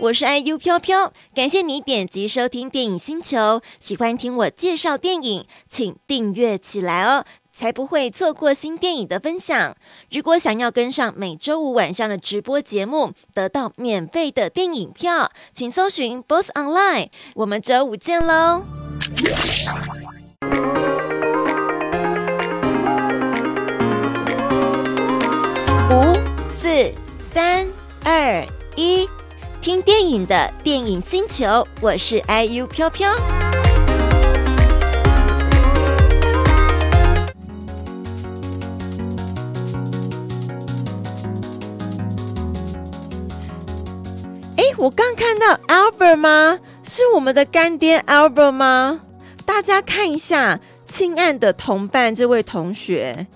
我是 IU 飘飘，感谢你点击收听电影星球。喜欢听我介绍电影，请订阅起来哦，才不会错过新电影的分享。如果想要跟上每周五晚上的直播节目，得到免费的电影票，请搜寻 BOSS ONLINE。我们周五见喽！听电影的电影星球，我是 IU 飘飘。哎，我刚看到 Albert 吗？是我们的干爹 Albert 吗？大家看一下，亲爱的同伴，这位同学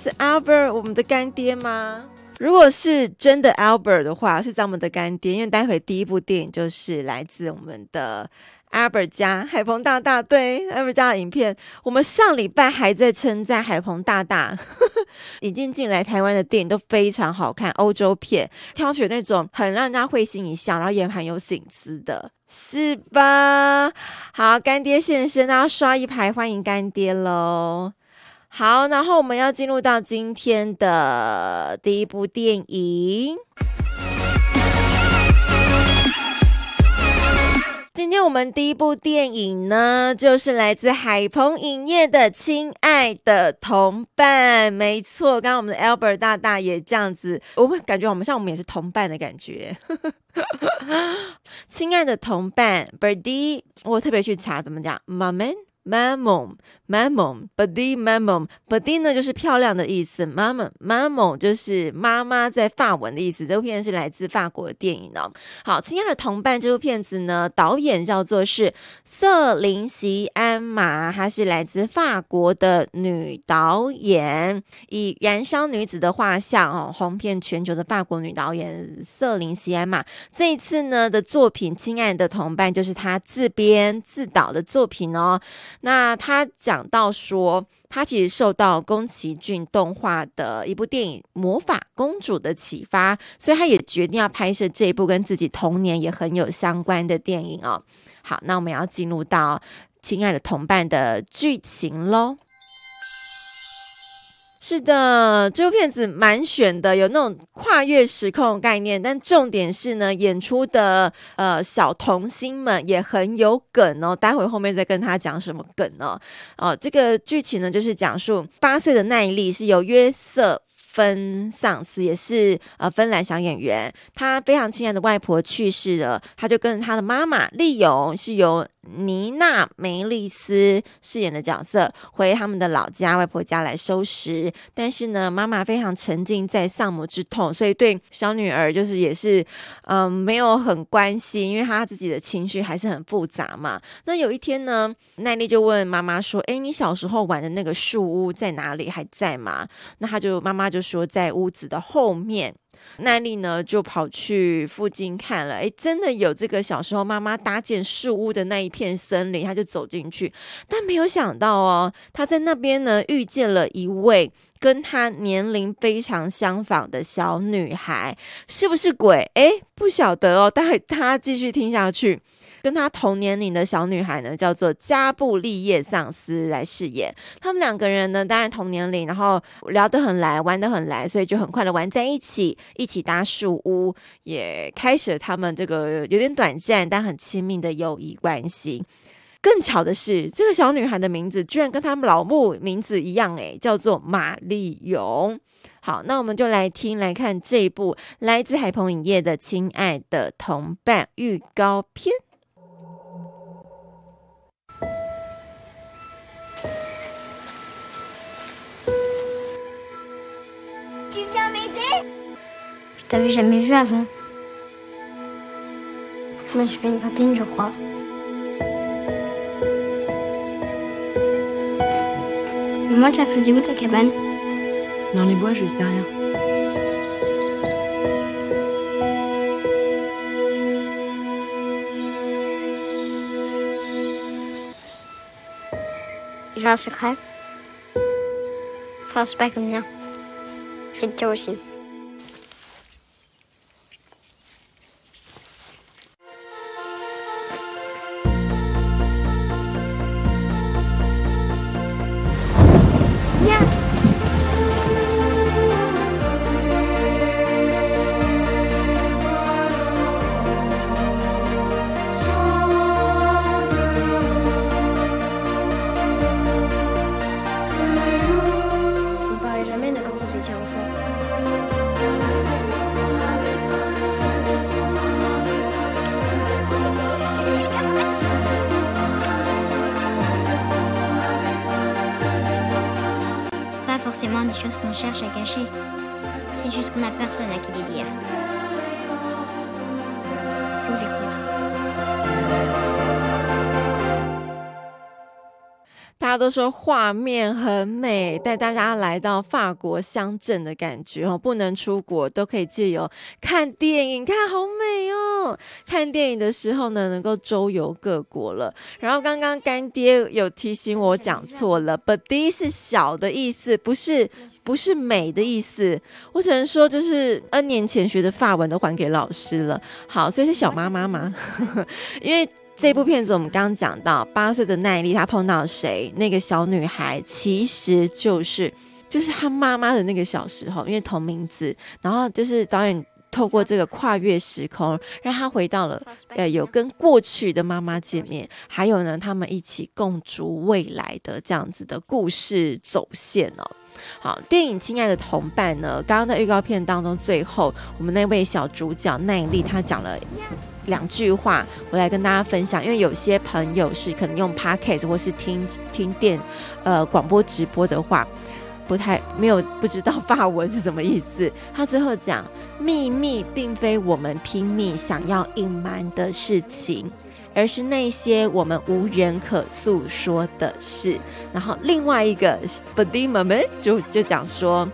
是 Albert 我们的干爹吗？如果是真的 Albert 的话，是咱们的干爹，因为待会第一部电影就是来自我们的 Albert 家海鹏大大对 Albert 家的影片。我们上礼拜还在称赞海鹏大大呵呵引进进来台湾的电影都非常好看，欧洲片挑选那种很让人家会心一笑，然后也很有醒思的，是吧？好，干爹现身，大家刷一排欢迎干爹喽！好，然后我们要进入到今天的第一部电影。今天我们第一部电影呢，就是来自海鹏影业的《亲爱的同伴》。没错，刚刚我们的 Albert 大大也这样子，我们感觉我们像我们也是同伴的感觉。亲爱的同伴，Birdy，我特别去查怎么讲，Maman。Maman，Maman，Body Maman，Body 呢就是漂亮的意思，Maman，Maman 就是妈妈在法文的意思。这部片是来自法国的电影哦。好，亲爱的同伴，这部片子呢，导演叫做是瑟琳·席安玛，她是来自法国的女导演，以《燃烧女子的画像》哦红遍全球的法国女导演瑟琳·席安玛。这一次呢的作品《亲爱的同伴》就是她自编自导的作品哦。那他讲到说，他其实受到宫崎骏动画的一部电影《魔法公主》的启发，所以他也决定要拍摄这一部跟自己童年也很有相关的电影哦。好，那我们要进入到《亲爱的同伴》的剧情喽。是的，这部片子蛮选的，有那种跨越时空概念，但重点是呢，演出的呃小童星们也很有梗哦。待会后面再跟他讲什么梗哦。哦，这个剧情呢，就是讲述八岁的奈莉是由约瑟。芬桑斯也是呃芬兰小演员，他非常亲爱的外婆去世了，他就跟他的妈妈丽勇是由妮娜梅丽斯饰演的角色回他们的老家外婆家来收拾，但是呢，妈妈非常沉浸在丧母之痛，所以对小女儿就是也是嗯、没有很关心，因为她自己的情绪还是很复杂嘛。那有一天呢，奈莉就问妈妈说：“哎，你小时候玩的那个树屋在哪里？还在吗？”那她就妈妈就。说在屋子的后面，奈莉呢就跑去附近看了，诶，真的有这个小时候妈妈搭建树屋的那一片森林，他就走进去，但没有想到哦，他在那边呢遇见了一位跟他年龄非常相仿的小女孩，是不是鬼？诶，不晓得哦，待会大家继续听下去。跟他同年龄的小女孩呢，叫做加布利叶桑斯来饰演。他们两个人呢，当然同年龄，然后聊得很来，玩得很来，所以就很快的玩在一起，一起搭树屋，也开始了他们这个有点短暂但很亲密的友谊关系。更巧的是，这个小女孩的名字居然跟他们老母名字一样，诶，叫做玛丽永。好，那我们就来听来看这一部来自海鹏影业的《亲爱的同伴》预告片。t'avais jamais vu avant. Je me suis fait une copine, je crois. Moi, tu as faisais où ta cabane Dans les bois, juste derrière. J'ai un secret. Enfin, c'est pas comme bien. C'est le aussi. 大家都说画面很美，带大家来到法国乡镇的感觉哦。不能出国，都可以借由看电影，看红哦。看电影的时候呢，能够周游各国了。然后刚刚干爹有提醒我讲错了，Petit 是小的意思，不是不是美的意思。我只能说，就是 N 年前学的法文都还给老师了。好，所以是小妈妈吗？因为。这部片子我们刚刚讲到，八岁的耐力她碰到谁？那个小女孩其实就是就是她妈妈的那个小时候，因为同名字。然后就是导演透过这个跨越时空，让他回到了呃有跟过去的妈妈见面，还有呢他们一起共筑未来的这样子的故事走线哦。好，电影《亲爱的同伴》呢，刚刚在预告片当中，最后我们那位小主角奈莉她讲了。两句话，我来跟大家分享。因为有些朋友是可能用 podcast 或是听听电呃广播直播的话，不太没有不知道法文是什么意思。他最后讲，秘密并非我们拼命想要隐瞒的事情，而是那些我们无人可诉说的事。然后另外一个 Petit Maman 就就讲说。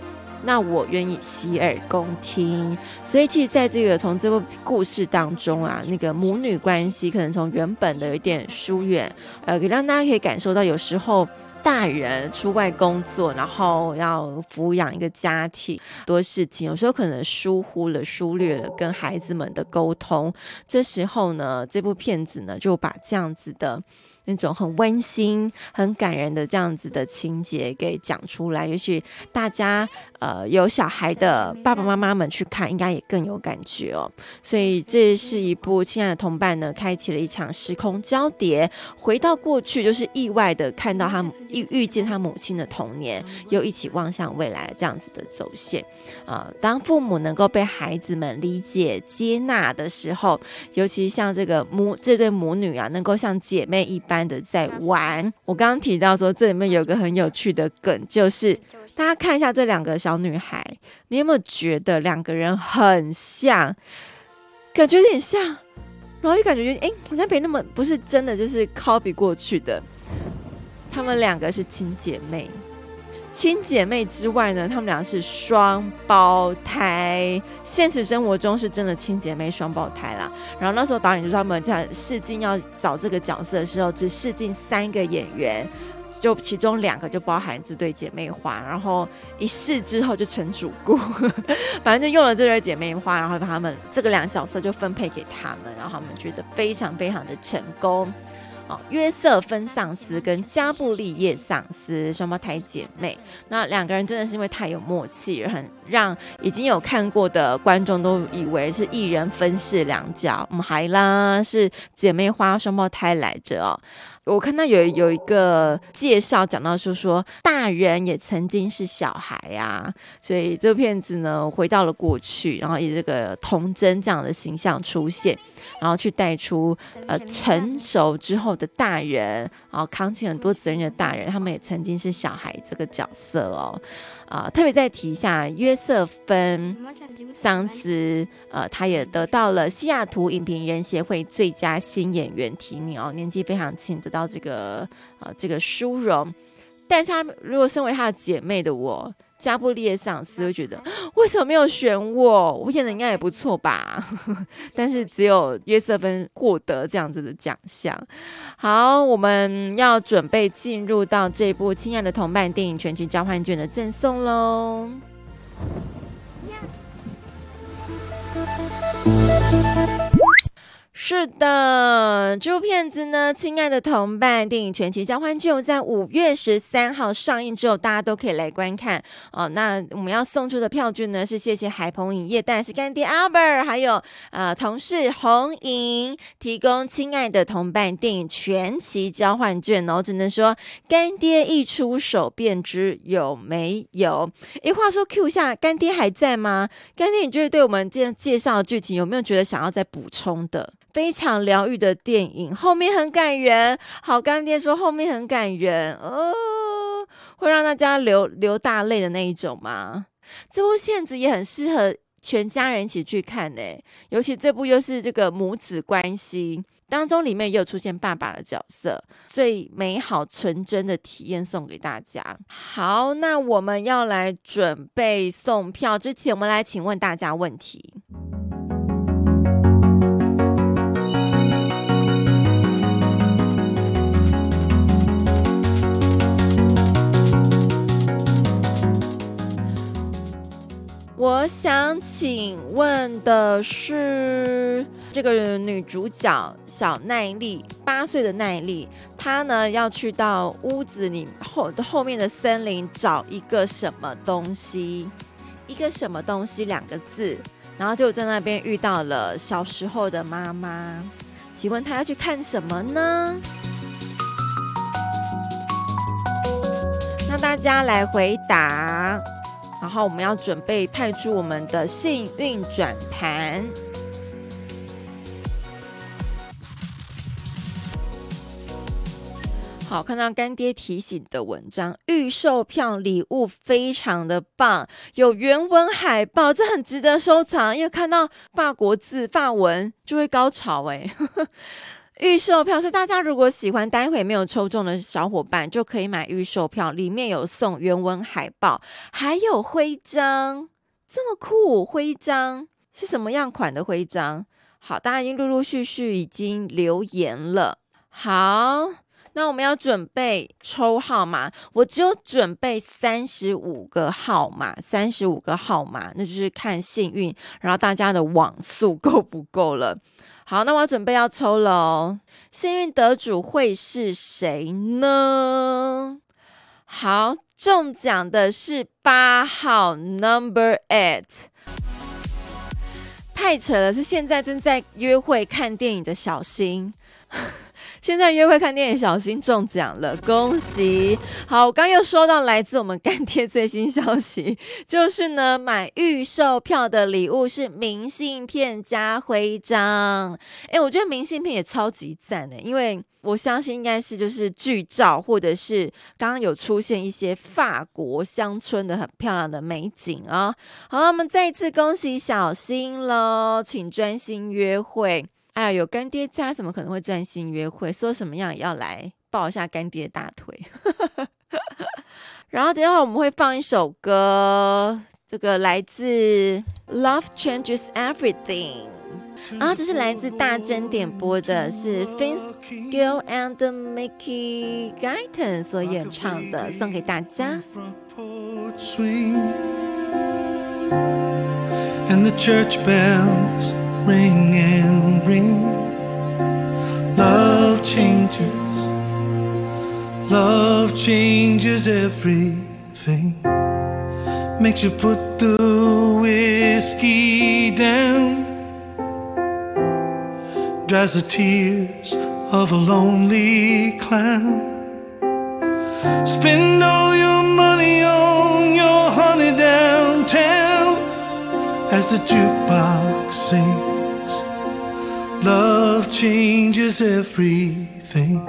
那我愿意洗耳恭听，所以其实在这个从这部故事当中啊，那个母女关系可能从原本的有点疏远，呃，可以让大家可以感受到，有时候大人出外工作，然后要抚养一个家庭，多事情，有时候可能疏忽了、疏略了跟孩子们的沟通。这时候呢，这部片子呢就把这样子的。那种很温馨、很感人的这样子的情节给讲出来，也许大家呃有小孩的爸爸妈妈们去看，应该也更有感觉哦。所以这是一部《亲爱的同伴》呢，开启了一场时空交叠，回到过去，就是意外的看到他遇遇见他母亲的童年，又一起望向未来这样子的走线啊、呃。当父母能够被孩子们理解、接纳的时候，尤其像这个母这对母女啊，能够像姐妹一般。的在玩，我刚刚提到说，这里面有个很有趣的梗，就是大家看一下这两个小女孩，你有没有觉得两个人很像，感觉有点像，然后又感觉哎，好像没那么不是真的，就是 copy 过去的，她们两个是亲姐妹。亲姐妹之外呢，她们俩是双胞胎。现实生活中是真的亲姐妹双胞胎啦。然后那时候导演就说他们在试镜要找这个角色的时候，只试镜三个演员，就其中两个就包含这对姐妹花。然后一试之后就成主顾，反正就用了这对姐妹花，然后把他们这个两个角色就分配给他们，然后他们觉得非常非常的成功。哦，约瑟芬桑斯跟加布利叶桑斯双胞胎姐妹，那两个人真的是因为太有默契，很让已经有看过的观众都以为是一人分饰两角。嗯，还啦，是姐妹花双胞胎来着哦。我看到有有一个介绍讲到说说大人也曾经是小孩呀，所以这个片子呢回到了过去，然后以这个童真这样的形象出现，然后去带出呃成熟之后的大人，然后扛起很多责任的大人，他们也曾经是小孩这个角色哦。啊、呃，特别再提一下约瑟芬桑斯，呃，他也得到了西雅图影评人协会最佳新演员提名哦，年纪非常轻，得到这个呃这个殊荣。但是他如果身为他的姐妹的我。加布列上司会觉得为什么没有选我？我演的应该也不错吧？但是只有约瑟芬获得这样子的奖项。好，我们要准备进入到这部《亲爱的同伴》电影全期交换券的赠送喽。是的，这部片子呢，《亲爱的同伴》电影全期交换券在五月十三号上映之后，大家都可以来观看哦。那我们要送出的票券呢，是谢谢海鹏影业，当然是干爹 Albert，还有呃同事红影提供《亲爱的同伴》电影全期交换券哦。只能说干爹一出手便知有没有。诶，话说 Q 下，干爹还在吗？干爹，你觉得对我们今天介绍的剧情有没有觉得想要再补充的？非常疗愈的电影，后面很感人。好，干爹说后面很感人哦。会让大家流流大泪的那一种吗？这部片子也很适合全家人一起去看呢，尤其这部又是这个母子关系当中，里面也有出现爸爸的角色，最美好纯真的体验送给大家。好，那我们要来准备送票之前，我们来请问大家问题。想请问的是，这个女主角小耐力，八岁的耐力，她呢要去到屋子里后后面的森林找一个什么东西，一个什么东西两个字，然后就在那边遇到了小时候的妈妈。请问她要去看什么呢？那大家来回答。然后我们要准备派出我们的幸运转盘。好，看到干爹提醒的文章，预售票礼物非常的棒，有原文海报，这很值得收藏，因为看到法国字、法文就会高潮哎。预售票是大家如果喜欢，待会没有抽中的小伙伴就可以买预售票，里面有送原文海报，还有徽章，这么酷！徽章是什么样款的徽章？好，大家已经陆陆续续已经留言了。好，那我们要准备抽号码，我只有准备三十五个号码，三十五个号码，那就是看幸运，然后大家的网速够不够了。好，那我要准备要抽了哦。幸运得主会是谁呢？好，中奖的是八号，Number Eight。太扯了，是现在正在约会看电影的小新。现在约会看电影，小新中奖了，恭喜！好，我刚又收到来自我们干爹最新消息，就是呢，买预售票的礼物是明信片加徽章。诶，我觉得明信片也超级赞的，因为我相信应该是就是剧照，或者是刚刚有出现一些法国乡村的很漂亮的美景啊。好，我们再一次恭喜小新喽，请专心约会。哎呀，有干爹在，怎么可能会专心约会？说什么样也要来抱一下干爹的大腿。然后等一会我们会放一首歌，这个来自《Love Changes Everything》，然后这是来自大珍点播的，是 Vince Gill and Mickey Guyton 所演唱的，送给大家。And the church bells ring and ring. Love changes, love changes everything. Makes you put the whiskey down, dries the tears of a lonely clown. Spend all your money on your honey downtown as the jukebox sings. Love changes everything.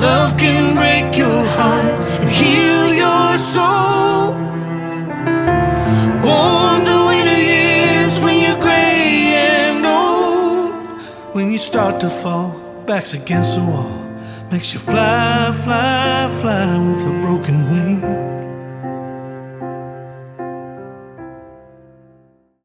Love can break your heart and heal your soul. Wonder when it is when you're gray and old. When you start to fall, backs against the wall. Makes you fly, fly, fly with a broken wing.